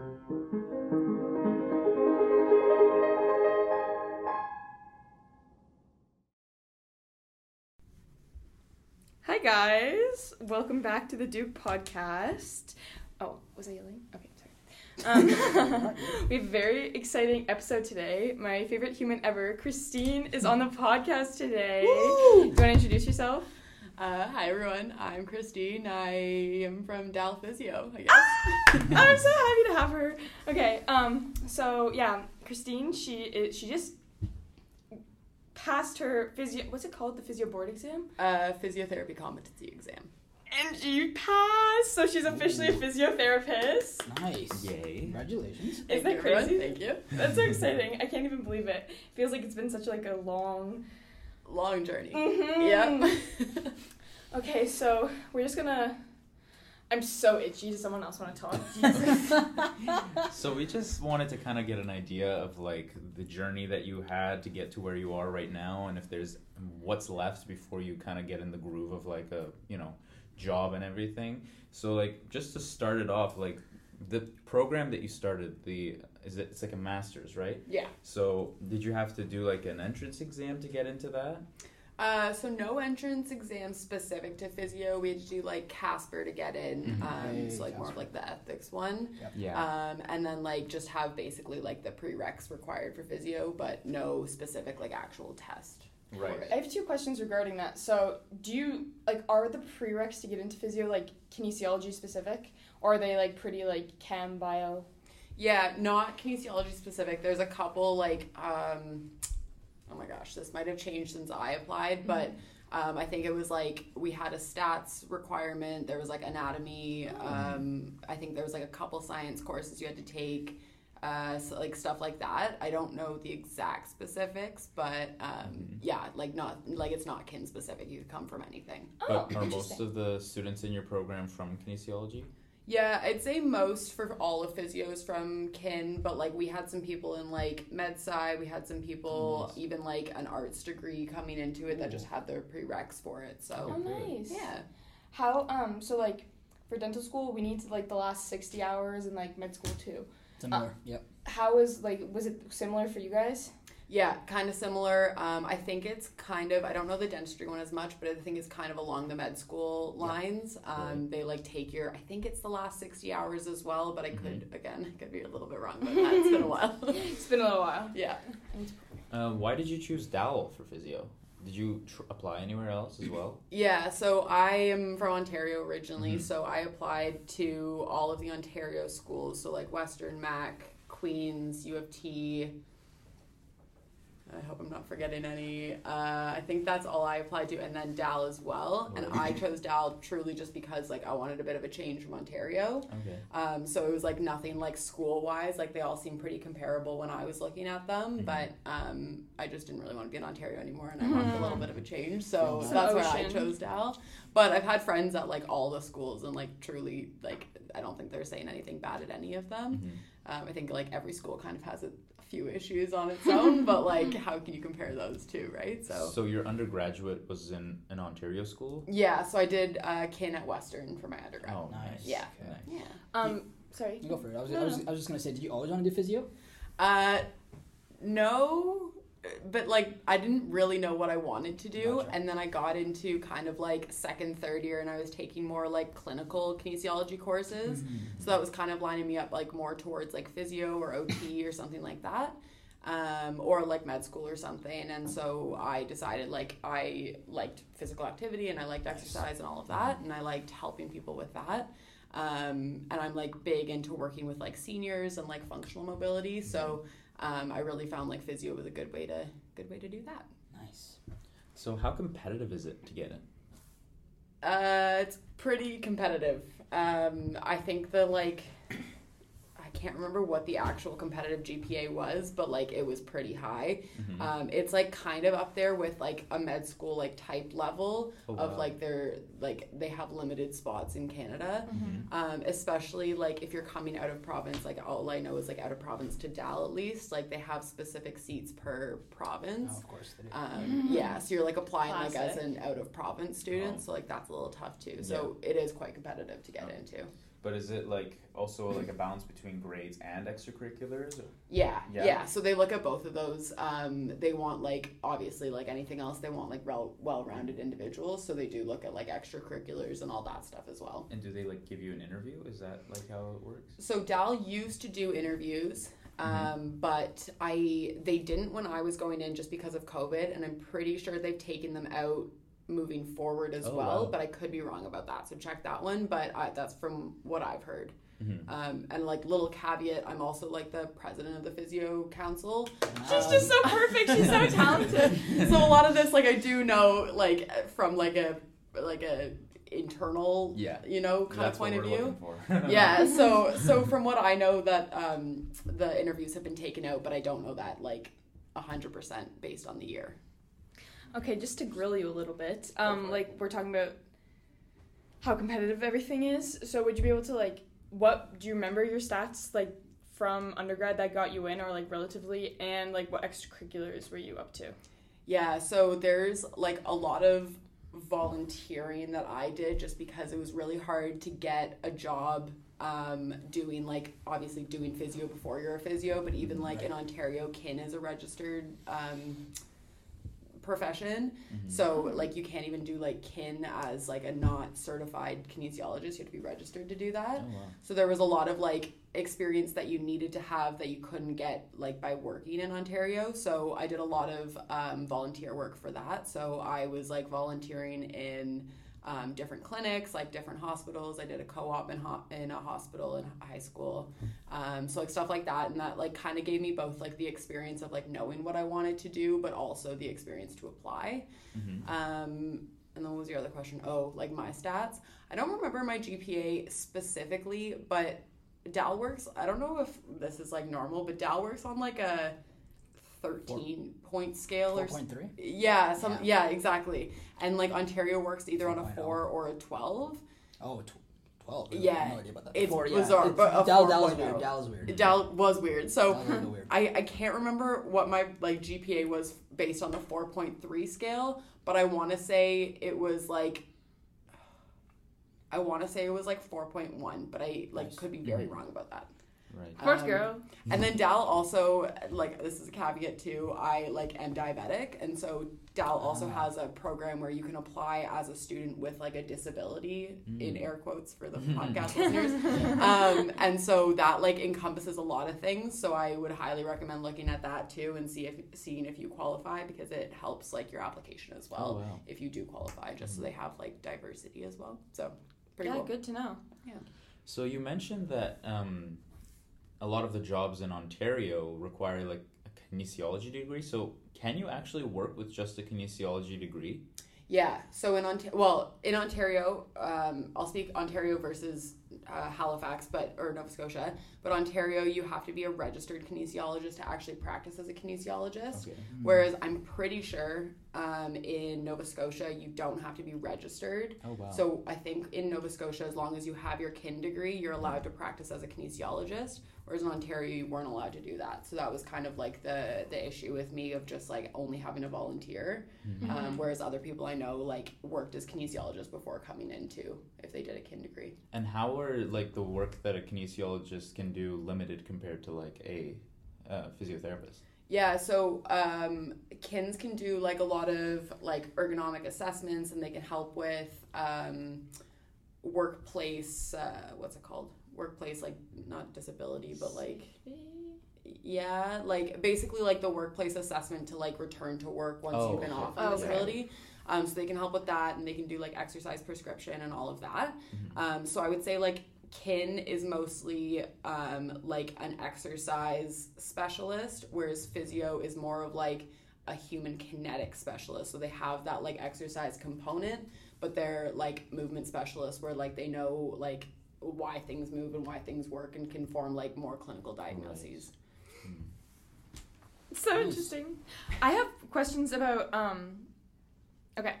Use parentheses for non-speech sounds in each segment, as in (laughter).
Hi guys, welcome back to the Duke podcast. Oh, was I yelling? Okay, sorry. Um, (laughs) we have a very exciting episode today. My favorite human ever, Christine, is on the podcast today. Do you want to introduce yourself? Uh, hi everyone, I'm Christine. I am from Dal Physio, I guess. Ah! (laughs) I'm so happy to have her. Okay, um, so yeah, Christine, she is, she just passed her physio. What's it called? The physio board exam. Uh, physiotherapy competency exam. And she passed, so she's officially a physiotherapist. Nice. Yay. Congratulations. Isn't Thank that you, everyone. crazy? Thank you. That's so (laughs) exciting. I can't even believe it. Feels like it's been such like a long. Long journey. Mhm. Yep. (laughs) Okay, so we're just gonna. I'm so itchy. Does someone else want to talk? (laughs) (laughs) So we just wanted to kind of get an idea of like the journey that you had to get to where you are right now, and if there's what's left before you kind of get in the groove of like a you know job and everything. So like just to start it off, like the program that you started, the is it it's like a master's, right? yeah. So did you have to do like an entrance exam to get into that? Uh, so no entrance exams specific to physio. We had to do like Casper to get in. Mhm. Um, Hey, so like more of like the ethics one. Yeah. Um, and then like just have basically like the prereqs required for physio, but no specific like actual test. for Right. it. I have two questions regarding that. So, do you like are the prereqs to get into physio like kinesiology specific, or are they like pretty like chem bio? Yeah, not kinesiology specific. There's a couple like um oh my gosh, this might have changed since I applied, but um, I think it was like we had a stats requirement. There was like anatomy. Um, I think there was like a couple science courses you had to take, uh, so, like stuff like that. I don't know the exact specifics, but um, Mhm. yeah, like not like it's not kin specific. You could come from anything. Oh, But are most interesting. of the students in your program from kinesiology? Yeah, I'd say most for all of physios from kin, but like we had some people in like med sci, we had some people Nice. even like an arts degree coming into it that just had their prereqs for it. Oh, So nice. yeah, How um so like for dental school we need to like the last sixty hours and like med school too. Similar. yep. How was like was it similar for you guys? Yeah, kind of similar. Um, I think it's kind of I don't know the dentistry one as much, but I think it's kind of along the med school Yeah. lines. Um, Right. They like take your I think it's the last sixty hours as well, but I could Mm-hmm. again I (laughs) could be a little bit wrong, but it's been a (laughs) while. It's been a little while. yeah. Uh, why did you choose Dal for physio? Did you tr- apply anywhere else as well? Yeah, so I am from Ontario originally, Mhm. so I applied to all of the Ontario schools, so like Western Mac, Queens, U of T. I hope I'm not forgetting any. Uh, I think that's all I applied to, and then Dal as well. And I chose Dal truly just because like I wanted a bit of a change from Ontario. Okay. Um, so it was like nothing like school wise. Like they all seem pretty comparable when I was looking at them, Mhm. but um, I just didn't really want to be in Ontario anymore, and I wanted a little bit of a change. So Some that's why I chose Dal. But I've had friends at like all the schools, and like truly, like I don't think they're saying anything bad at any of them. Mhm. Um, I think like every school kind of has a, a few issues on its own, but (laughs) like how can you compare those two, right? So. So your undergraduate was in an Ontario school? Yeah, so I did uh, kin at Western for my undergrad. Oh, Nice. nice. Yeah. Okay. Yeah. Um sorry. You go for it. I was, No, I was, no. I was just gonna say, did you always want to do physio? Uh, no, but like I didn't really know what I wanted to do, Gotcha. and then I got into kind of like second, third year, and I was taking more like clinical kinesiology courses. So that was kind of lining me up like more towards like physio or OT or something like that. Um, or like med school or something. And so I decided like I liked physical activity and I liked exercise and all of that. And I liked helping people with that. Um, and I'm like big into working with like seniors and like functional mobility. So um, I really found like physio was a good way to good way to do that. Nice. So how competitive is it to get in? Uh, it's pretty competitive. Um, I think the like, I can't remember what the actual competitive GPA was, but like it was pretty high. Mhm. Um, it's like kind of up there with like a med school like type level Oh, of wow. like they're like they have limited spots in Canada. Mhm. Um, especially like if you're coming out of province, like all I know is like out of province to Dal at least, like they have specific seats per province. Oh, of course they do. Um, yeah, so you're like applying like as an out of province student, Oh. so like that's a little tough too. So it is quite competitive to get into. But is it like also like a balance between grades and extracurriculars? Yeah, Yeah. yeah, So they look at both of those. Um, they want like obviously like anything else, they want like well well-rounded individuals. So they do look at like extracurriculars and all that stuff as well. And do they like give you an interview? Is that like how it works? So Dal used to do interviews, um, Mm-hmm. but I they didn't when I was going in just because of COVID, and I'm pretty sure they've taken them out moving forward as Oh, well. wow. But I could be wrong about that, so check that one. But I, that's from what I've heard. Mhm. Um, and like little caveat, I'm also like the president of the physio council. She's Um, just so perfect. She's so (laughs) talented. so a lot of this like I do know like from like a like a internal Yeah. you know kind That's of point of view. (laughs) yeah so so from what i know that um the interviews have been taken out but i don't know that like 100% based on the year Okay, just to grill you a little bit, um, like we're talking about how competitive everything is. So would you be able to like, what do you remember your stats like from undergrad that got you in, or like relatively, and like what extracurriculars were you up to? yeah so there's like a lot of volunteering that i did just because it was really hard to get a job um, doing like obviously doing physio before you're a physio but even like in ontario kin is a registered um, profession Mhm. So like you can't even do like kin as like a not certified kinesiologist. You have to be registered to do that. Oh, wow. So there was a lot of like experience that you needed to have that you couldn't get like by working in Ontario. So I did a lot of um, volunteer work for that. So I was like volunteering in um, different clinics, like different hospitals. I did a co-op in, ho- in a hospital in high school. Um, so like stuff like that, and that like kind of gave me both like the experience of like knowing what I wanted to do, but also the experience to apply. Mhm. Um, and then what was your other question? Oh, like my stats. I don't remember my GPA specifically, but Dal works. I don't know if this is like normal, but Dal works on like a thirteen point scale Four or s- point three. yeah, some yeah. exactly. And like Ontario works either on a 4.0. four or a twelve. Oh, tw- twelve. Really? Yeah, I have no idea about that. it's Four, bizarre, It's, but a Dal, Dal's 4.0. weird. Dal's weird. Dal was weird. So Dal's weird. I, I can't remember what my like GPA was based on the 4.3 scale, but I want to say it was like I want to say it was like 4.1, but I like Nice. could be very Mhm. wrong about that. Right. Sports Um, girl. (laughs) And then Dal also like this is a caveat too. I like am diabetic, and so Dal also Ah. has a program where you can apply as a student with like a disability in Mm. air quotes for the (laughs) podcast (laughs) listeners. Um, and so that like encompasses a lot of things. So I would highly recommend looking at that too and see if seeing if you qualify because it helps like your application as well Oh, wow. if you do qualify. Just so they have like diversity as well. So pretty yeah, cool. good to know. Yeah. So you mentioned that um, a lot of the jobs in Ontario require like a kinesiology degree. So can you actually work with just a kinesiology degree? Yeah. So in Ontario, well, in Ontario, um, I'll speak Ontario versus uh, Halifax, but or Nova Scotia. But Ontario, you have to be a registered kinesiologist to actually practice as a kinesiologist. Okay. Whereas I'm pretty sure um, in Nova Scotia, you don't have to be registered. Oh wow. So I think in Nova Scotia, as long as you have your kin degree, you're allowed to practice as a kinesiologist. Whereas in Ontario, you weren't allowed to do that. So that was kind of like the the issue with me of just like only having a volunteer. Mhm. Um, whereas other people I know like worked as kinesiologists before coming into if they did a kin degree. And how are like the work that a kinesiologist can do limited compared to like a uh, physiotherapist? Yeah, so um, kins can do like a lot of like ergonomic assessments, and they can help with um, workplace. Uh, what's it called? Workplace like not disability, but like yeah, like basically like the workplace assessment to like return to work once Oh, you've been okay. off Oh, of okay. disability. Um, so they can help with that, and they can do like exercise prescription and all of that. Mhm. Um, so I would say like kin is mostly um, like an exercise specialist, whereas physio is more of like a human kinetic specialist. So they have that like exercise component, but they're like movement specialists where like they know like why things move and why things work and can form like more clinical diagnoses. So interesting. I have questions about um okay.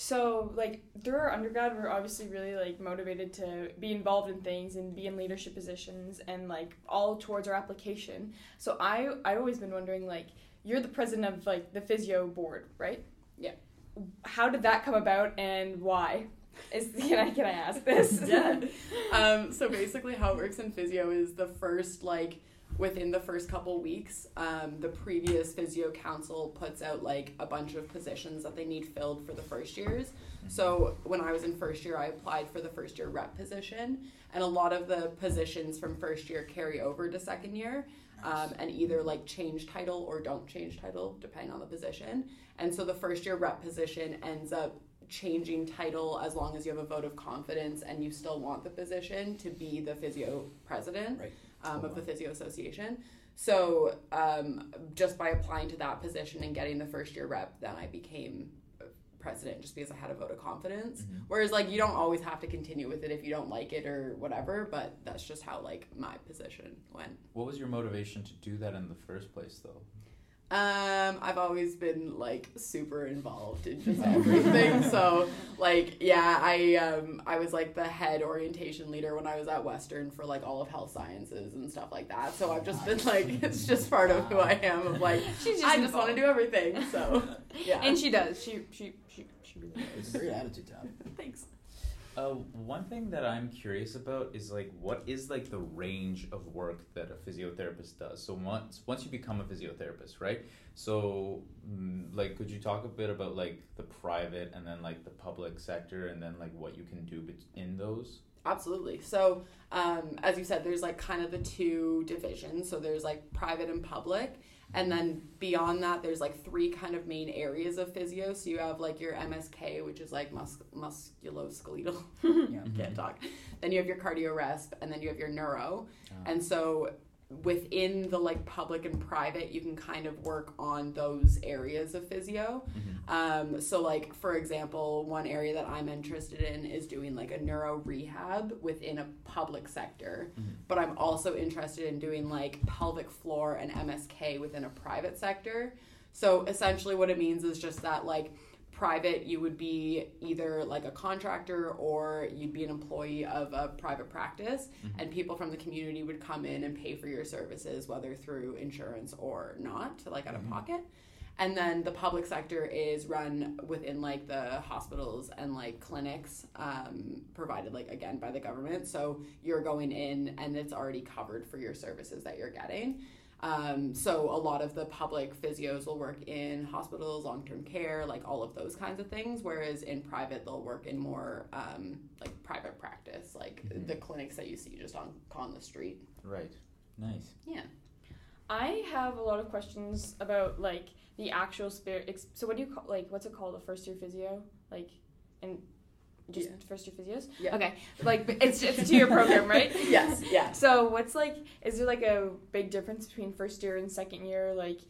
So like through our undergrad we're obviously really like motivated to be involved in things and be in leadership positions and like all towards our application. So I I've always been wondering like you're the president of like the physio board, right? Yeah. How did that come about and why? Is (laughs) can I can I ask this? yeah. (laughs) Um, so basically, how it works in physio is the first like within the first couple weeks, um, the previous physio council puts out like a bunch of positions that they need filled for the first years. So when I was in first year, I applied for the first year rep position, and a lot of the positions from first year carry over to second year. Um, and either like change title or don't change title depending on the position. And so the first year rep position ends up changing title as long as you have a vote of confidence and you still want the position to be the physio president Right. Um, of the physio association. So um, just by applying to that position and getting the first year rep, then I became president just because I had a vote of confidence. Mhm. Whereas like you don't always have to continue with it if you don't like it or whatever, but that's just how like my position went. What was your motivation to do that in the first place, though? Um, I've always been like super involved in just (laughs) everything. so like yeah, I um I was like the head orientation leader when I was at Western for like all of health sciences and stuff like that. So I've just been like (laughs) it's just part of who I am of like (laughs) She's just I just want to do everything. So yeah. And she does. She she she she really It's does. a great attitude to thanks. Uh, one thing that I'm curious about is like what is like the range of work that a physiotherapist does. So once once you become a physiotherapist, right? So mm, like could you talk a bit about like the private and then like the public sector and then like what you can do in those? Absolutely. So, um, as you said, there's like kind of the two divisions. So there's like private and public, and then beyond that, there's like three kind of main areas of physio. So you have like your MSK, which is like mus- musculoskeletal. (laughs) Yeah. Can't talk. Then you have your cardio resp, and then you have your neuro. Ah. And so within the like public and private, you can kind of work on those areas of physio. Um, so, like for example, one area that I'm interested in is doing like a neuro rehab within a public sector, Mhm. but I'm also interested in doing like pelvic floor and MSK within a private sector. So essentially, what it means is just that like private, you would be either like a contractor or you'd be an employee of a private practice, Mhm. and people from the community would come in and pay for your services, whether through insurance or not, like out of Mhm. pocket. And then the public sector is run within like the hospitals and like clinics um, provided like again by the government. So you're going in and it's already covered for your services that you're getting. Um, so a lot of the public physios will work in hospitals, long term care, like all of those kinds of things. Whereas in private, they'll work in more um, like private practice, like Mhm. the clinics that you see just on on the street. Right. Nice. Yeah. I have a lot of questions about like the actual spirit. Ex- so what do you call like what's it called? A first year physio, like, and just Yeah. first year physios. Yeah. Okay, like it's it's a two year (laughs) program, right? (laughs) yes. Yeah. So what's like? Is there like a big difference between first year and second year? Like,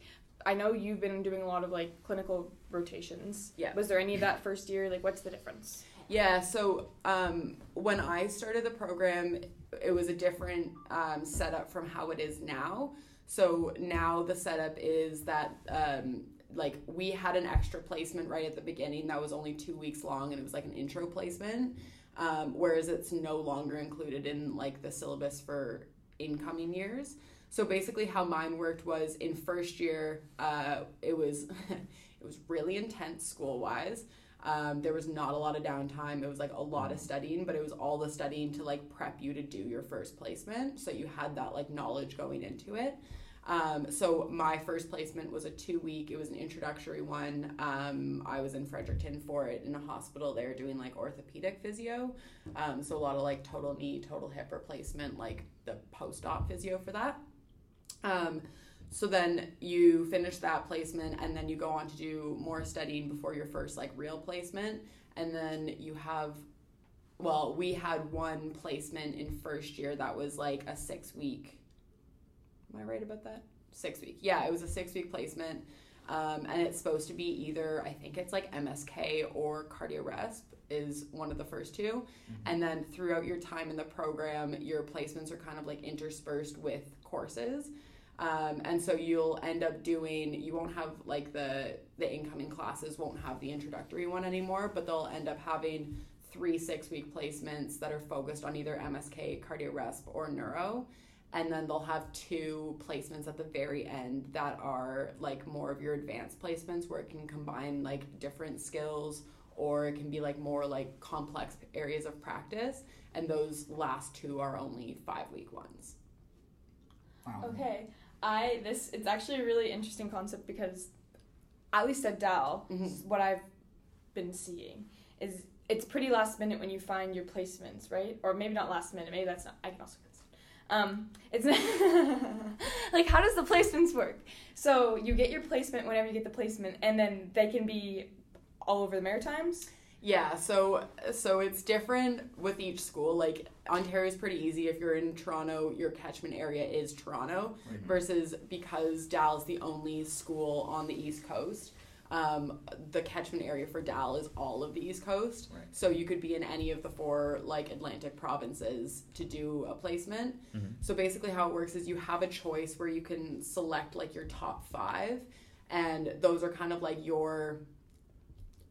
I know you've been doing a lot of like clinical rotations. Yeah. Was there any of that first year? Like, what's the difference? Yeah, so um, when I started the program, it was a different um, setup from how it is now. So now the setup is that um, like we had an extra placement right at the beginning that was only two weeks long, and it was like an intro placement. Um, whereas it's no longer included in like the syllabus for incoming years. So basically, how mine worked was in first year, uh, it was (laughs) it was really intense school wise. Um, there was not a lot of downtime. It was like a lot of studying, but it was all the studying to like prep you to do your first placement. So you had that like knowledge going into it. Um, so my first placement was a two week. It was an introductory one. Um, I was in Fredericton for it in a hospital. They were doing like orthopedic physio. Um, so a lot of like total knee, total hip replacement, like the post op physio for that. Um, so then you finish that placement and then you go on to do more studying before your first like real placement. And then you have, well, we had one placement in first year that was like a six week. Am I right about that? Six week. Yeah, it was a six week placement. Um, and it's supposed to be either, I think it's like MSK or cardio-resp is one of the first 2 And then throughout your time in the program, your placements are kind of like interspersed with courses. Um, and so you'll end up doing you won't have like the the incoming classes won't have the introductory one anymore but they'll end up having three six week placements that are focused on either msk cardio-resp or neuro and then they'll have two placements at the very end that are like more of your advanced placements where it can combine like different skills or it can be like more like complex areas of practice. And those last two are only five week ones. Wow. Okay. I this it's actually a really interesting concept because at least at Dal, Mhm. what I've been seeing is it's pretty last minute when you find your placements, right? Or maybe not last minute. Maybe that's not. I can also. Um, it's (laughs) like how does the placements work? So you get your placement whenever you get the placement, and then they can be all over the Maritimes. Yeah, so so it's different with each school. Like Ontario's pretty easy. If you're in Toronto, your catchment area is Toronto. Right. Versus because Dal is the only school on the East Coast, um, the catchment area for Dal is all of the East Coast. Right. So you could be in any of the four like Atlantic provinces to do a placement. Mhm. So basically, how it works is you have a choice where you can select like your top five, and those are kind of like your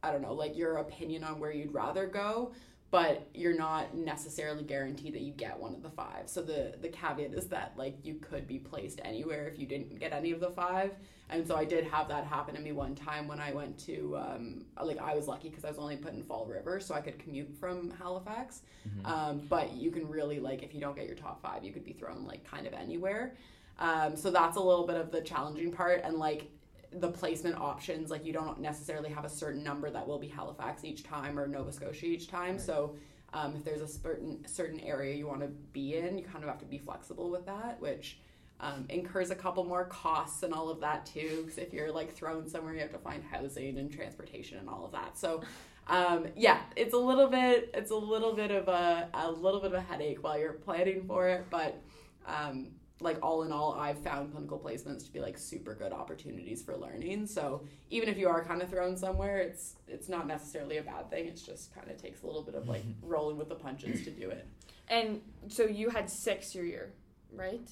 I don't know, like your opinion on where you'd rather go, but you're not necessarily guaranteed that you get one of the five. So the the caveat is that like you could be placed anywhere if you didn't get any of the five. And so I did have that happen to me one time when I went to um, like I was lucky because I was only put in Fall River, so I could commute from Halifax. Mhm. Um, but you can really like if you don't get your top five, you could be thrown like kind of anywhere. Um, so that's a little bit of the challenging part, and like the placement options, like you don't necessarily have a certain number that will be Halifax each time or Nova Scotia each time. Right. So um, if there's a certain certain area you want to be in, you kind of have to be flexible with that, which um, incurs a couple more costs and all of that too. Because if you're like thrown somewhere, you have to find housing and transportation and all of that. So um, yeah, it's a little bit it's a little bit of a a little bit of a headache while you're planning for it, but um, like all in all, I've found clinical placements to be like super good opportunities for learning. So even if you are kind of thrown somewhere, it's it's not necessarily a bad thing. It's just kind of takes a little bit of like mm-hmm. rolling with the punches to do it. And so you had six your year, right?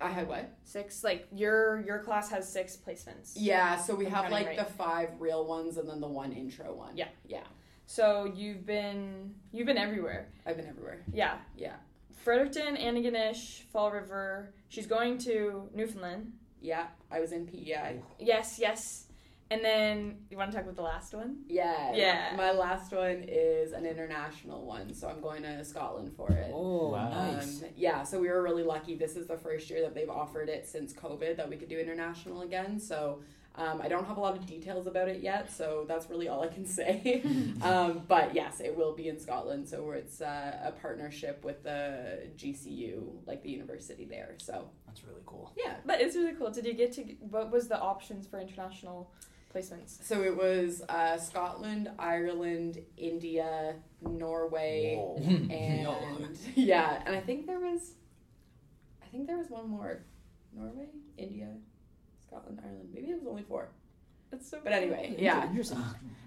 I had what? Six. Like your your class has six placements. Yeah, so we I'm have like right. the five real ones and then the one intro one. Yeah. yeah. So you've been you've been everywhere. I've been everywhere. Yeah. Yeah, Fredericton, Antigonish, Fall River. She's going to Newfoundland. yeah. I was in PEI. Yes, yes. And then you want to talk about the last one? Yeah. Yeah. My last one is an international one, so I'm going to Scotland for it. Oh, Wow. nice. Um, yeah, so we were really lucky. This is the first year that they've offered it since COVID that we could do international again. So um, I don't have a lot of details about it yet, so that's really all I can say. (laughs) (laughs) um, but yes, it will be in Scotland. So it's uh, a partnership with the GCU, like the university there. So That's really cool. yeah. But it's really cool. Did you get to what was the options for international placements? So it was uh, Scotland, Ireland, India, Norway, Whoa. and (laughs) No. yeah, and I think there was, I think there was one more, Norway, India, Scotland, Ireland. Maybe it was only four. That's so But anyway, yeah,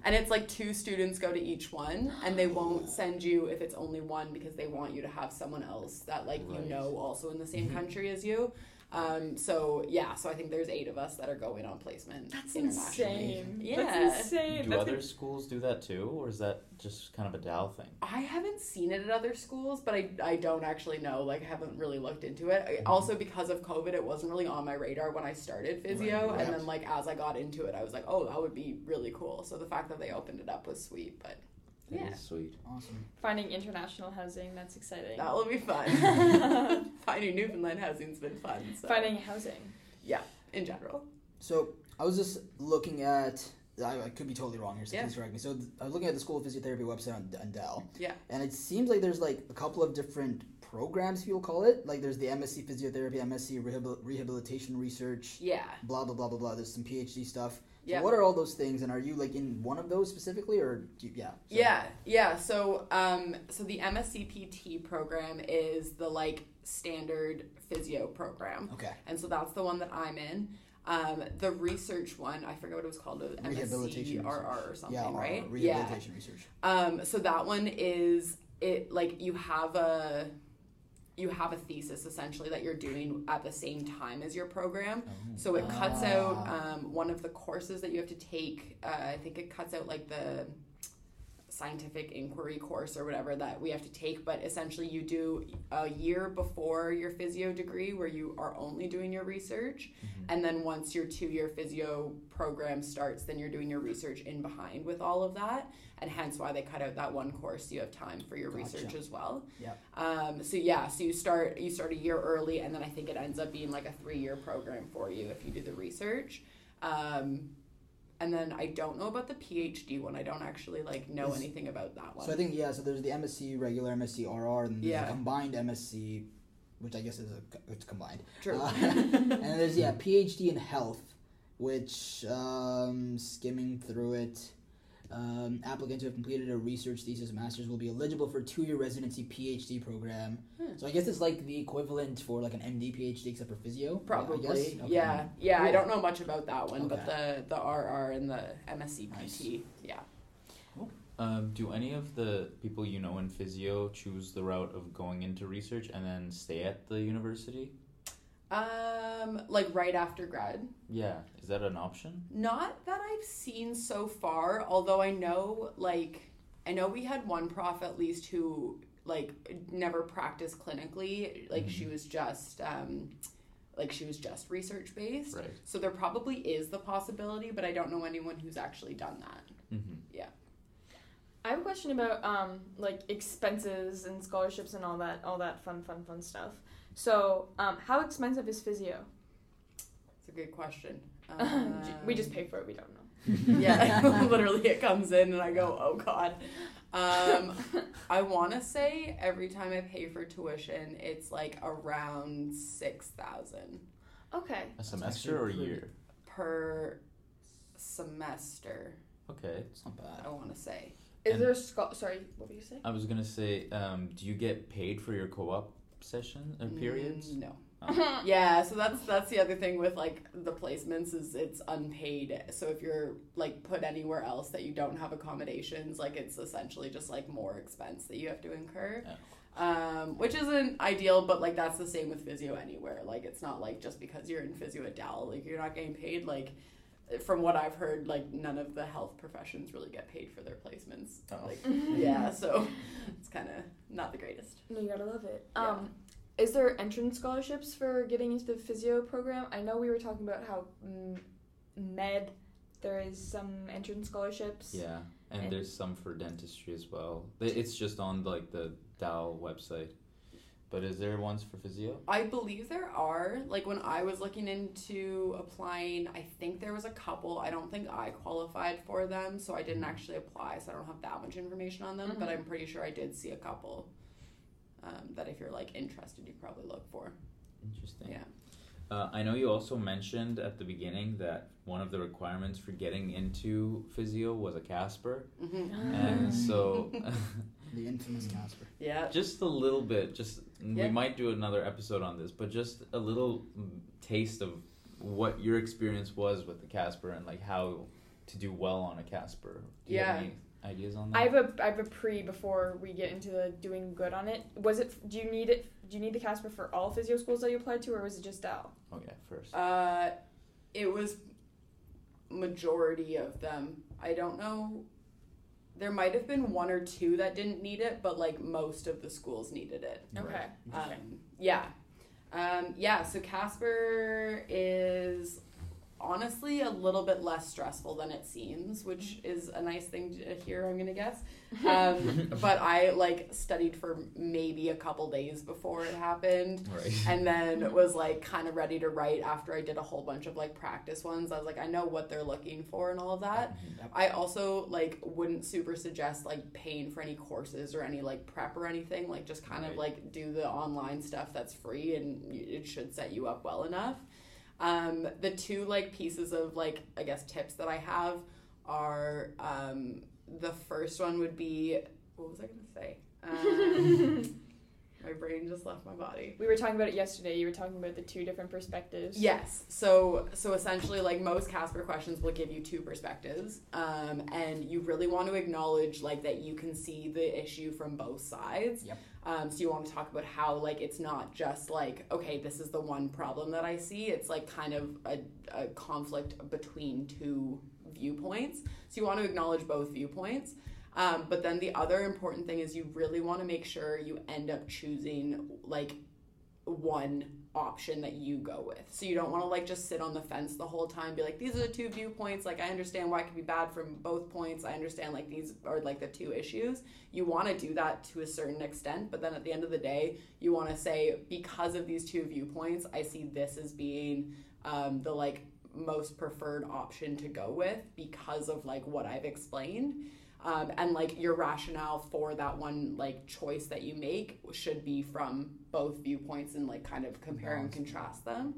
and it's like two students go to each one, and they won't (gasps) send you if it's only one because they want you to have someone else that like you know also in the same Mhm. country as you. Um, so yeah, so I think there's eight of us that are going on placement. That's internationally. insane. Yeah. That's insane. Do That's other schools do that too, or is that just kind of a Dal thing? I haven't seen it at other schools, but I, I don't actually know. Like, I haven't really looked into it. Mm-hmm. I- Also, because of COVID, it wasn't really on my radar when I started physio. Right, right. And then, like, as I got into it, I was like, oh, that would be really cool. So the fact that they opened it up was sweet, but That Yeah. is sweet. Awesome. Finding international housing, that's exciting. that will be fun. (laughs) (laughs) Finding Newfoundland housing's been fun. So. Finding housing. Yeah, in general. So I was just looking at. I, I could be totally wrong here, so Yeah. please correct me. So th- I was looking at the School of Physiotherapy website on, on Dal. Yeah. And it seems like there's like a couple of different programs, if you'll call it. Like there's the MSc Physiotherapy, MSc Rehabil- Rehabilitation Research, Yeah. blah blah blah blah blah. There's some PhD stuff. So what are all those things, and are you like in one of those specifically, or do you, yeah? so- Yeah, yeah. So, um, so the MSCPT program is the like standard physio program. Okay. and so that's the one that I'm in. Um, the research one, I forget what it was called, it was Rehabilitation MSCRR or something, yeah. right? Rehabilitation research. Yeah. Um, so that one is it like you have a you have a thesis essentially that you're doing at the same time as your program. So it cuts out Ah. um, one of the courses that you have to take. Uh, I think it cuts out like the scientific inquiry course or whatever that we have to take. But essentially, you do a year before your physio degree where you are only doing your research, Mhm. and then once your two year physio program starts, then you're doing your research in behind with all of that, and hence why they cut out that one course. You have time for your Gotcha. research as well. Yep. Um, so yeah, so you start you start a year early, and then I think it ends up being like a three year program for you if you do the research. Um, and then I don't know about the PhD one. I don't actually like know Is- anything about that one. So I think yeah. So there's the MSc regular, MSc RR, and there's Yeah. a combined MSc, which I guess is a it's combined. True. Uh, (laughs) and there's yeah PhD in health, which um, skimming through it, um, applicants who have completed a research thesis master's will be eligible for a two-year residency PhD program. Hmm. So I guess it's like the equivalent for like an MD PhD except for physio. Probably, guess? Okay. yeah, yeah. I don't know much about that one, but the the RR and the MSc PT, Nice. yeah. Um, do any of the people you know in physio choose the route of going into research and then stay at the university? Um, like right after grad. Yeah, is that an option? Not that I've seen so far, although I know like I know we had one prof at least who like never practiced clinically, like she was just um like she was just research based. Right. So there probably is the possibility, but I don't know anyone who's actually done that. Mm-hmm. I have a question about um like expenses and scholarships and all that all that fun fun fun stuff. So um how expensive is physio? It's a good question. (laughs) we just Um, pay for it. We don't know. Yeah, (laughs) literally it comes in and I go, oh god. Um, I want to say every time I pay for tuition, it's like around six thousand Okay. A semester or a year? per semester. Okay. It's not bad. I want to say. Is And- there a schol- sorry, what were you saying? I was gonna say, um, do you get paid for your co-op session or periods? Mm, no. Oh. Yeah, so that's that's the other thing with like the placements is it's unpaid. So if you're like put anywhere else that you don't have accommodations, like it's essentially just like more expense that you have to incur. Um, which isn't ideal, but like that's the same with physio anywhere. Like it's not like just because you're in physio at Dal, like you're not getting paid. Like from what I've heard, like none of the health professions really get paid for their placements. Oh. Like (laughs) yeah, so it's kind of not the greatest. No, you gotta love it. Yeah. Um, is there entrance scholarships for getting into the physio program? I know we were talking about how mm, med there is some entrance scholarships. Yeah, and, And- there's some for dentistry as well. It's just on like the Dal website. But is there ones for physio? I believe there are. Like when I was looking into applying, I think there was a couple. I don't think I qualified for them, so I didn't actually apply, so I don't have that much information on them. But Mhm. I'm pretty sure I did see a couple um, that if you're like interested, you probably look for. Interesting. Yeah. Uh, I know you also mentioned at the beginning that one of the requirements for getting into physio was a Casper, hmm and so (laughs) (laughs) The infamous Casper. Yeah. just a little bit. Just Yeah. we might do another episode on this, but just a little taste of what your experience was with the Casper and like how to do well on a Casper. Do you have Yeah. any ideas on that? I have a I have a pre before we get into the doing good on it. Was it? Do you need it? Do you need the Casper for all physio schools that you applied to, or was it just Dal? oh yeah, first. Uh, it was majority of them. I don't know. There might have been one or two that didn't need it, but like most of the schools needed it. Okay. Um, yeah. Um, yeah, so Casper is honestly a little bit less stressful than it seems, which is a nice thing to hear, I'm to guess. Um, (laughs) but I like studied for maybe a couple days before it happened right. (laughs) and then was like kind of ready to write after I did a whole bunch of like practice ones. I was like, I know what they're looking for and all of that. I also like wouldn't super suggest like paying for any courses or any like prep or anything. Like just kind of like do the online stuff that's free and it should set you up well enough. Um, the two like pieces of like I guess tips that I have are um, the first one would be what was I gonna say? (laughs) Um, my brain just left my body. We were talking about it yesterday. You were talking about the two different perspectives. Yes. So so essentially, like most Casper questions will give you two perspectives, um, and you really want to acknowledge like that you can see the issue from both sides. Yep. Um, so you want to talk about how like it's not just like okay, this is the one problem that I see. It's like kind of a, a conflict between two viewpoints. So you want to acknowledge both viewpoints. Um, but then the other important thing is you really want to make sure you end up choosing like one option that you go with. So you don't want to like just sit on the fence the whole time, be like, these are the two viewpoints. Like I understand why it could be bad from both points. I understand like these are like the two issues. You want to do that to a certain extent, but then at the end of the day, you want to say because of these two viewpoints, I see this as being um, the like most preferred option to go with because of like what I've explained. Um, and like your rationale for that one like choice that you make should be from both viewpoints and like kind of compare and contrast them.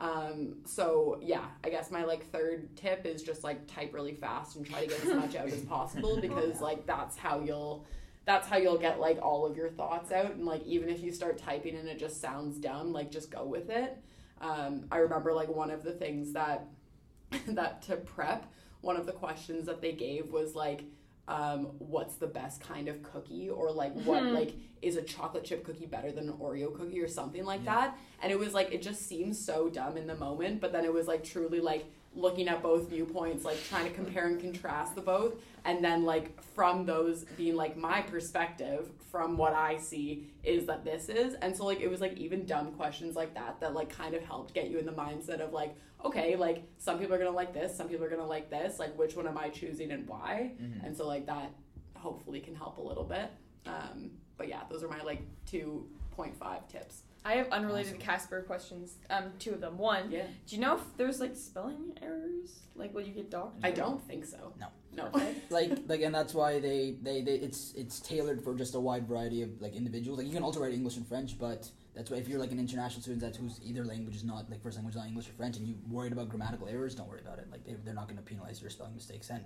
Um, so yeah i guess my like third tip is just like type really fast and try to get as much out as possible (laughs) because like that's how you'll that's how you'll get like all of your thoughts out. And like even if you start typing and it just sounds dumb like just go with it. Um, i remember like one of the things that (laughs) that to prep one of the questions that they gave was like um, what's the best kind of cookie or like what Mhm. like is a chocolate chip cookie better than an oreo cookie or something like Yeah. that and it was like it just seems so dumb in the moment but then it was like truly like looking at both viewpoints like trying to compare and contrast the both and then like from those being like my perspective from what i see is that this is. And so like it was like even dumb questions like that that like kind of helped get you in the mindset of like okay like some people are gonna like this some people are gonna like this like which one am i choosing and why? Mhm. and so like that hopefully can help a little bit. Um but yeah those are my like 2.5 tips I have unrelated Awesome. Casper questions. Um, two of them. One, yeah do you know if there's like spelling errors? Like, will you get docked? i don't think so No. no (laughs) like like and that's why they, they they it's it's tailored for just a wide variety of like individuals like you can also write english and french but that's why if you're like an international student that's whose either language is not like first language is not english or french and you're worried about grammatical errors don't worry about it like they, they're not going to penalize your spelling mistakes and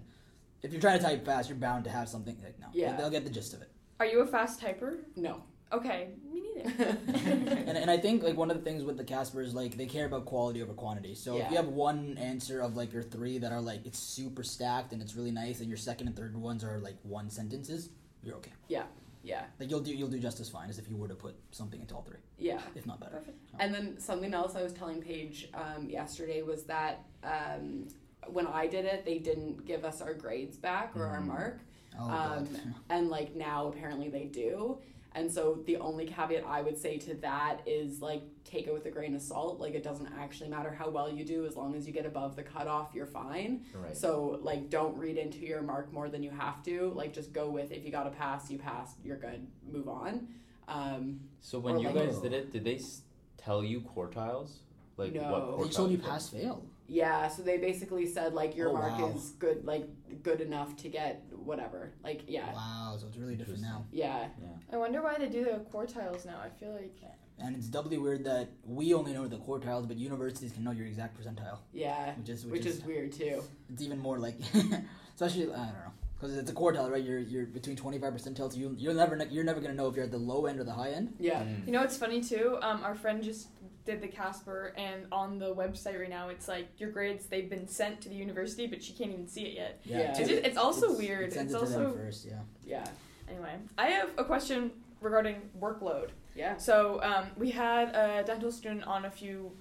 if you're trying to type fast you're bound to have something like no Yeah. they'll get the gist of it Are you a fast typer? no Okay, me neither. (laughs) (laughs) and, and I think like one of the things with the Casper is like they care about quality over quantity. So if you have one answer of like your three that are like it's super stacked and it's really nice, and your second and third ones are like one sentences, you're okay. yeah Yeah. Like you'll do you'll do just as fine as if you were to put something into all three, yeah if not better. Perfect. And then something else I was telling Paige um, yesterday was that um, when I did it, they didn't give us our grades back or our Mhm. mark, Oh Um, god. and like now apparently they do. And so the only caveat I would say to that is like take it with a grain of salt. Like it doesn't actually matter how well you do as long as you get above the cutoff, you're fine. Right. So like don't read into your mark more than you have to. Like just go with if you got to pass, you pass, you're good. Move on. Um, So when you like- guys did it, did they s- tell you quartiles? Like No. what? they told you pass fail. Yeah, so they basically said like your Oh, mark wow. is good, like good enough to get whatever. Like yeah, Wow, so it's really different now. yeah, I wonder why they do the quartiles now. I feel like And it's doubly weird that we only know the quartiles, but universities can know your exact percentile, yeah, which is which, which is weird too. it's even more like, (laughs) especially I don't know, because it's a quartile, right? You're you're between twenty five percentile, so you you'll never kn- you're never gonna know if you're at the low end or the high end. Yeah, Mm. you know what's funny too. Um, our friend just did the Casper, and on the website right now, it's like your grades they've been sent to the university, but she can't even see it yet. Yeah. It's, just, it's also It's- weird. It sends It's it to them also first, yeah. yeah, anyway. I have a question regarding workload. yeah. So um, we had a dental student on a few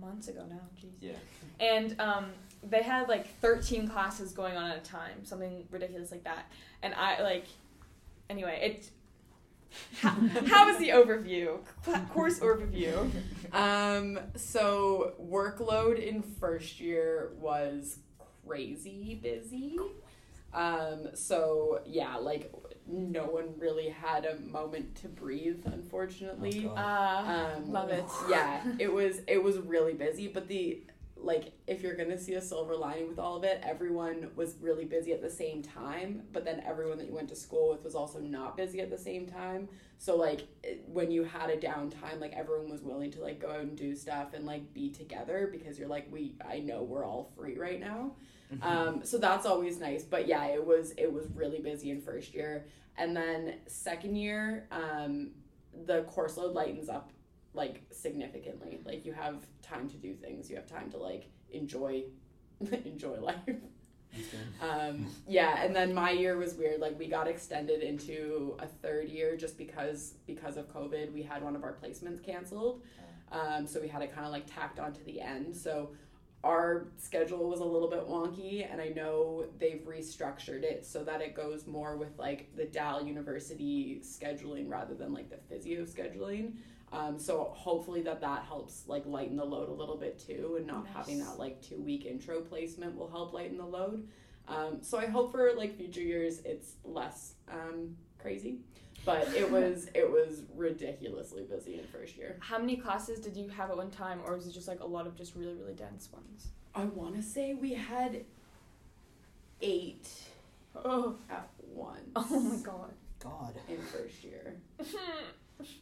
months ago now. Jeez. Yeah. And um, they had like 13 classes going on at a time, something ridiculous like that. And I like, anyway, it. How, how is the overview? Course overview. Um, so workload in first year was crazy busy. Um, so yeah, like no one really had a moment to breathe, unfortunately. Oh, Uh, Um, love it. yeah, it was it was really busy, but the like if you're gonna see a silver lining with all of it, everyone was really busy at the same time, but then everyone that you went to school with was also not busy at the same time. So like it- when you had a downtime, like everyone was willing to like go out and do stuff and like be together because you're like we I know we're all free right now. Um, so that's always nice. But yeah, it was it was really busy in first year, and then second year, um, the course load lightens up like significantly. Like you have time to do things. You have time to like enjoy (laughs) enjoy life. Um, yeah, and then my year was weird. Like we got extended into a third year just because because of COVID. We had one of our placements canceled, um, so we had it kind of like tacked on to the end. So our schedule was a little bit wonky, and I know they've restructured it so that it goes more with like the Dal University scheduling rather than like the physio scheduling. Um, so hopefully that that helps like lighten the load a little bit too, and not having that like two week intro placement will help lighten the load. Um, so I hope for like future years it's less um, crazy, but it was it was ridiculously busy in first year. How many classes did you have at one time, or was it just like a lot of just really really dense ones? I want to say we had eight Oh, at once. (laughs) oh my god. God. In first year. (laughs)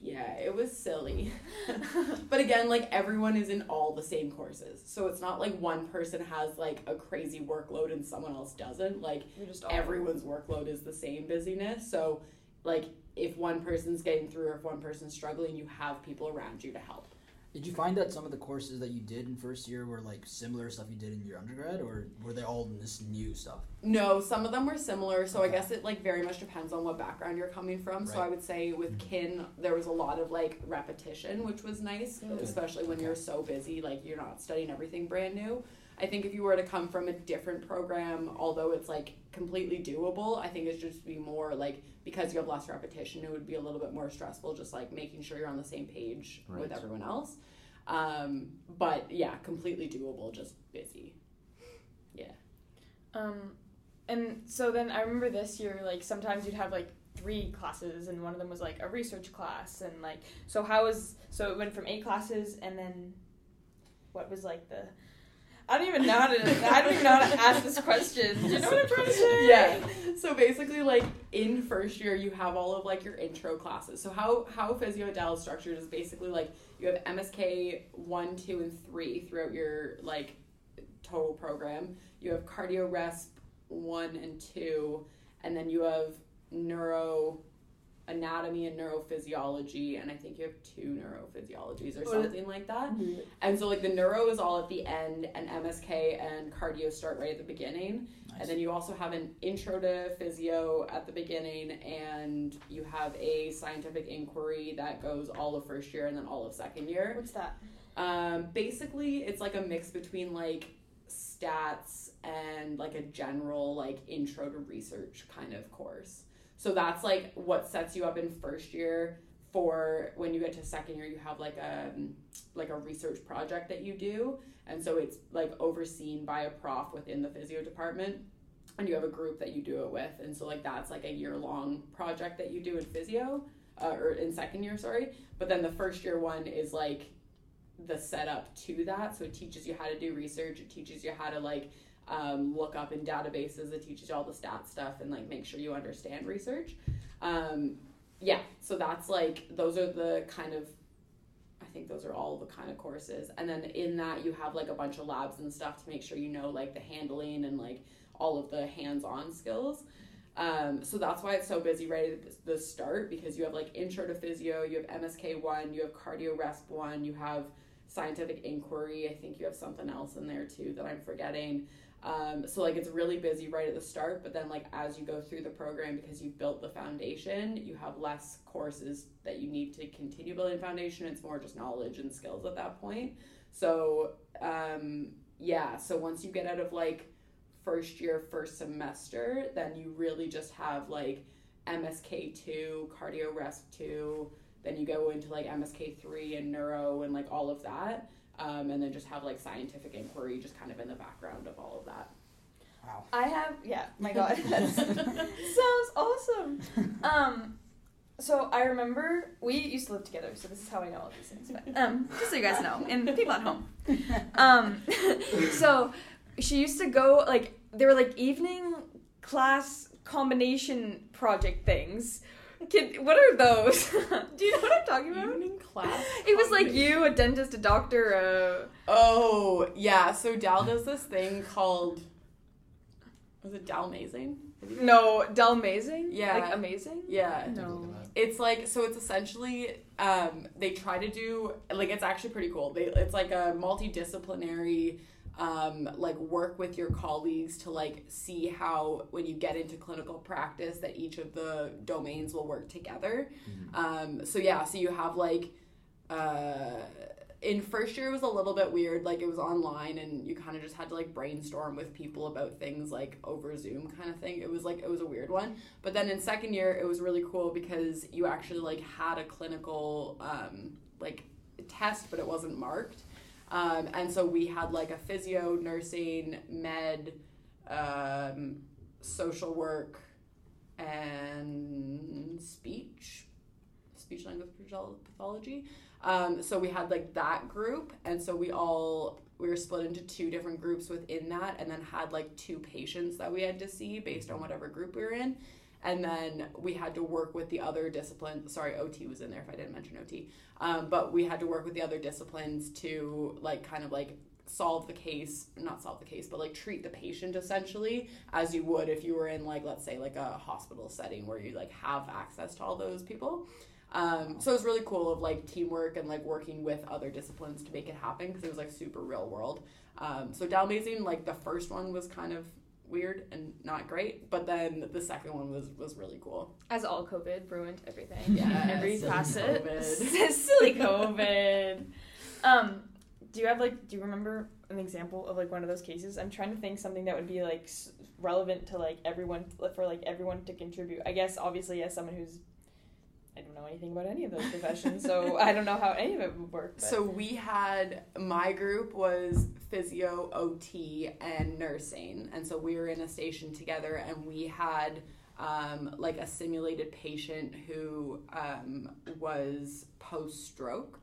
Yeah, it was silly. but again, like everyone is in all the same courses. So it's not like one person has like a crazy workload and someone else doesn't. Like just everyone's workload is the same busyness. So like if one person's getting through or if one person's struggling, you have people around you to help. Did you find that some of the courses that you did in first year were like similar stuff you did in your undergrad, or were they all this new stuff? No, some of them were similar. So I guess it like very much depends on what background you're coming from. So I would say with Mhm. kin, there was a lot of like repetition, which was nice, Good. especially when Okay. you're so busy, like you're not studying everything brand new. I think if you were to come from a different program, although it's like completely doable, I think it's just be more like because you have less repetition, it would be a little bit more stressful, just like making sure you're on the same page with everyone else. Um, but yeah, completely doable, just busy. Yeah. Um, and so then I remember this year, like sometimes you'd have like three classes, and one of them was like a research class, and like so how was so it went from eight classes, and then what was like the I don't even know how to I don't even know how to ask this question. Do you know what I'm trying to say? (laughs) yeah. So basically, like in first year, you have all of like your intro classes. So how how Physio is structured is basically like you have MSK one, two, and three throughout your like total program. You have cardio resp one and two, and then you have neuro anatomy and neurophysiology and i think you have two neurophysiologies or something like that and so like the neuro is all at the end and msk and cardio start right at the beginning Nice. and then you also have an intro to physio at the beginning, and you have a scientific inquiry that goes all of first year and then all of second year. What's that? Um, basically, it's like a mix between like stats and like a general like intro to research kind of course. So that's like what sets you up in first year. For when you get to second year, you have like a like a research project that you do, and so it's like overseen by a prof within the physio department. And you have a group that you do it with. And so like that's like a year long project that you do in physio uh, or in second year sorry. But then the first year one is like the setup to that. So it teaches you how to do research. It teaches you how to like um, look up in databases it teaches you all the stat stuff and like make sure you understand research um, yeah so that's like those are the kind of I think those are all the kind of courses. And then in that you have like a bunch of labs and stuff to make sure you know like the handling and like all of the hands-on skills. Um, so that's why it's so busy right at the start because you have like intro to physio, you have MSK one, you have cardio resp one, you have scientific inquiry. I think you have something else in there too that I'm forgetting. Um, so like it's really busy right at the start, but then like as you go through the program because you've built the foundation, you have less courses that you need to continue building foundation. It's more just knowledge and skills at that point. So um, yeah, so once you get out of like first year, first semester, then you really just have like MSK two, cardio resp two, then you go into like MSK three and neuro and like all of that. Um, and then just have like scientific inquiry just kind of in the background of all of that. Wow. I have yeah, my (laughs) god. That's, (laughs) sounds awesome. Um so I remember we used to live together, so this is how I know all these things. But um just so you guys know, and people at home. Um (laughs) so she used to go like there were like evening class combination project things. Kid, what are those? (laughs) Do you know what I'm talking about? Evening class. It was like you, a dentist, a doctor, a Oh yeah, so Dal does this thing called. Was it Dalmazing? no Dalmazing. Yeah. like amazing. Yeah. No. It's like so. It's essentially um, they try to do like it's actually pretty cool. They it's like a multidisciplinary um, like work with your colleagues to like see how when you get into clinical practice that each of the domains will work together. Um, so yeah, so you have like uh, in first year it was a little bit weird. Like it was online and you kind of just had to like brainstorm with people about things like over Zoom kind of thing. It was like it was a weird one. But then in second year it was really cool because you actually like had a clinical um, like test, but it wasn't marked. Um, and so we had like a physio, nursing, med, um, social work, and speech, speech language pathology. Um, so we had like that group, and so we all we were split into two different groups within that, and then had like two patients that we had to see based on whatever group we were in. And then we had to work with the other disciplines. Sorry, OT was in there if I didn't mention OT. Um, but we had to work with the other disciplines to like kind of like solve the case not solve the case but like treat the patient essentially as you would if you were in like let's say like a hospital setting where you like have access to all those people um, so it was really cool of like teamwork and like working with other disciplines to make it happen because it was like super real world um, so Dalmazing like the first one was kind of weird and not great but then the second one was was really cool As all COVID ruined everything. Yeah, Every facet. COVID. (laughs) silly COVID. um, do you have like? Do you remember an example of like one of those cases? I'm trying to think something that would be like relevant to like everyone for like everyone to contribute. I guess obviously as someone who's I don't know anything about any of those professions, so (laughs) I don't know how any of it would work. But. So we had my group was physio, OT, and nursing, and so we were in a station together, and we had um, like a simulated patient who um, was post stroke.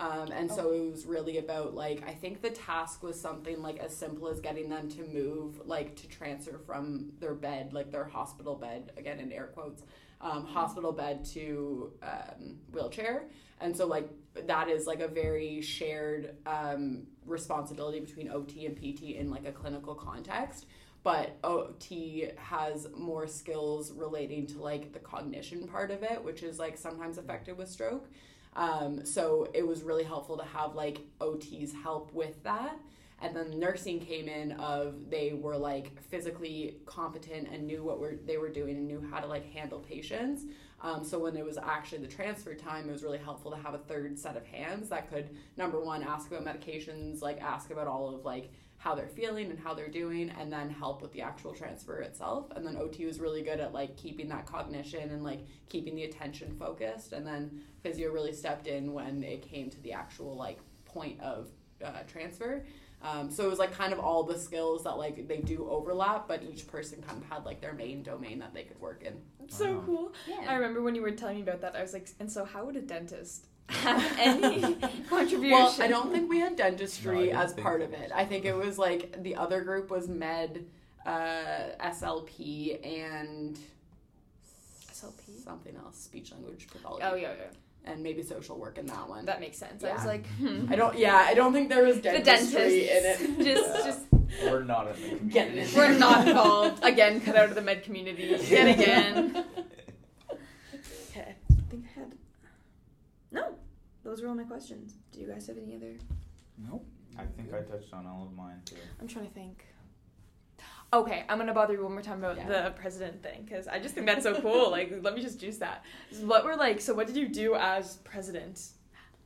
Um, and so it was really about like I think the task was something like as simple as getting them to move like to transfer from their bed like their hospital bed again in air quotes um, hospital bed to um, wheelchair. And so like that is like a very shared um, responsibility between OT and PT in like a clinical context. But OT has more skills relating to like the cognition part of it which is like sometimes affected with stroke. Um, so it was really helpful to have like OT's help with that. And then nursing came in of they were like physically competent and knew what were they were doing and knew how to like handle patients. Um, so when it was actually the transfer time, it was really helpful to have a third set of hands that could number one ask about medications, like ask about all of like how they're feeling and how they're doing, and then help with the actual transfer itself. And then OT was really good at like keeping that cognition and like keeping the attention focused. And then physio really stepped in when it came to the actual like point of uh, transfer. Um, so it was like kind of all the skills that like they do overlap, but each person kind of had like their main domain that they could work in. That's so Wow. cool. I remember when you were telling me about that, I was like, and so how would a dentist (laughs) have any contribution? Well, I don't think we had dentistry didn't as part of it. I think it was like the other group was med, uh, SLP, and SLP? something else, speech language pathology, Oh yeah, yeah. And maybe social work in that one. That makes sense. I was like, (laughs) hmm. I don't. Yeah, I don't think there was the dentistry dentist in it. (laughs) just Yeah. just We're not in the Get it. we're not (laughs) involved again. Cut out of the med community yet again. Okay, I think I had. No, those were all my questions. Do you guys have any other? Nope. I think I touched on all of mine too. I'm trying to think. Okay, I'm gonna bother you one more time about Yeah. the president thing because I just think that's so cool. (laughs) like, let me just juice that. What were like? So, what did you do as president?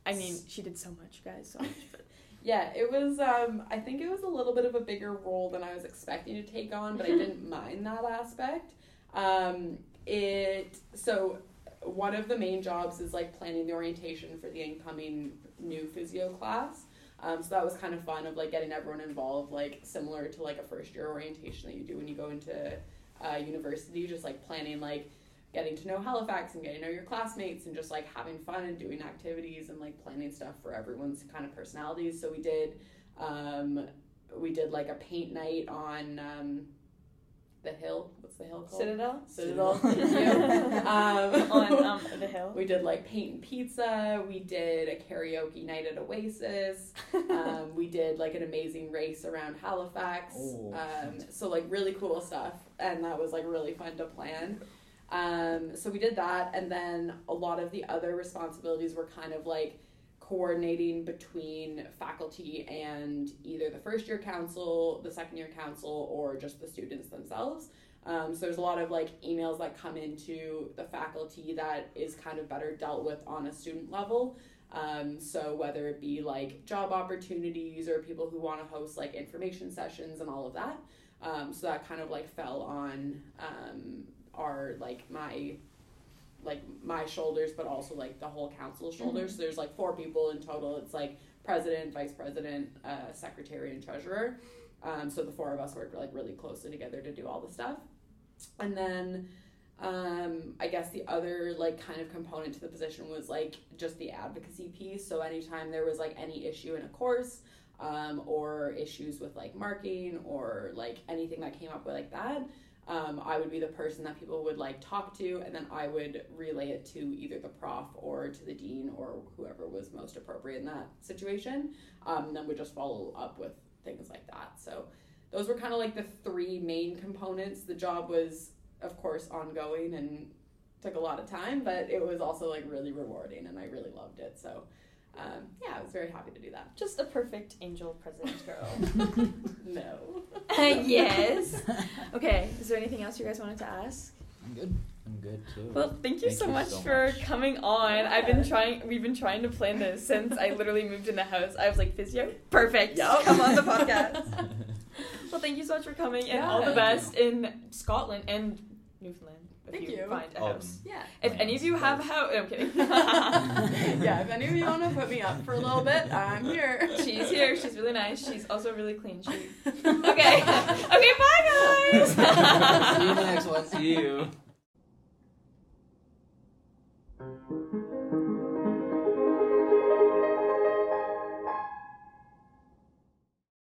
I mean, she did so much, guys. So much. But (laughs) Yeah, it was. Um, I think it was a little bit of a bigger role than I was expecting to take on, but I didn't (laughs) mind that aspect. Um, it so one of the main jobs is like planning the orientation for the incoming new physio class. Um, so that was kind of fun of like getting everyone involved, like similar to like a first year orientation that you do when you go into uh, university, just like planning like getting to know Halifax and getting to know your classmates and just like having fun and doing activities and like planning stuff for everyone's kind of personalities. So we did um, we did like a paint night on um, the hill. What's the hill called? Citadel Citadel. Citadel. Thank you. (laughs) Um, (laughs) on um, the hill. we did like paint and pizza. We did a karaoke night at Oasis. (laughs) Um, we did like an amazing race around Halifax. Oh, Um, so like really cool stuff, and that was like really fun to plan. Um, so we did that, and then a lot of the other responsibilities were kind of like coordinating between faculty and either the first year council, the second year council, or just the students themselves. Um, so there's a lot of like emails that come into the faculty that is kind of better dealt with on a student level. Um, so whether it be like job opportunities or people who want to host like information sessions and all of that. Um, so that kind of like fell on um, our like my like my shoulders, but also like the whole council's shoulders. So there's like four people in total. It's like president, vice president, uh, secretary, and treasurer. Um, so the four of us work like really closely together to do all the stuff. And then um, I guess the other like kind of component to the position was like just the advocacy piece. So anytime there was like any issue in a course, um, or issues with like marking or like anything that came up with like that, um, I would be the person that people would like talk to, and then I would relay it to either the prof or to the dean or whoever was most appropriate in that situation. Um, and then would just follow up with things like that. So those were kind of like the three main components. The job was, of course, ongoing and took a lot of time, but it was also like really rewarding, and I really loved it. So um, yeah, I was very happy to do that. Just a perfect angel president girl. (laughs) (laughs) No. (laughs) yes. Okay. Is there anything else you guys wanted to ask? I'm good. I'm good too. Well, thank you Thank so you much so for much. coming on. I've been trying. We've been trying to plan this since I literally moved in the house. I was like, physio, perfect. Yup. Come on the podcast. well, thank you so much for coming, and Yeah. all the best in Scotland and Newfoundland. If Thank you, you. find a All of house. Yeah. If any of you have a house, no, I'm kidding. (laughs) (laughs) yeah, if any of you want to put me up for a little bit, I'm here. She's here. She's really nice. She's also really clean. She (laughs) okay. okay. Bye, guys. See you in the next one. See you.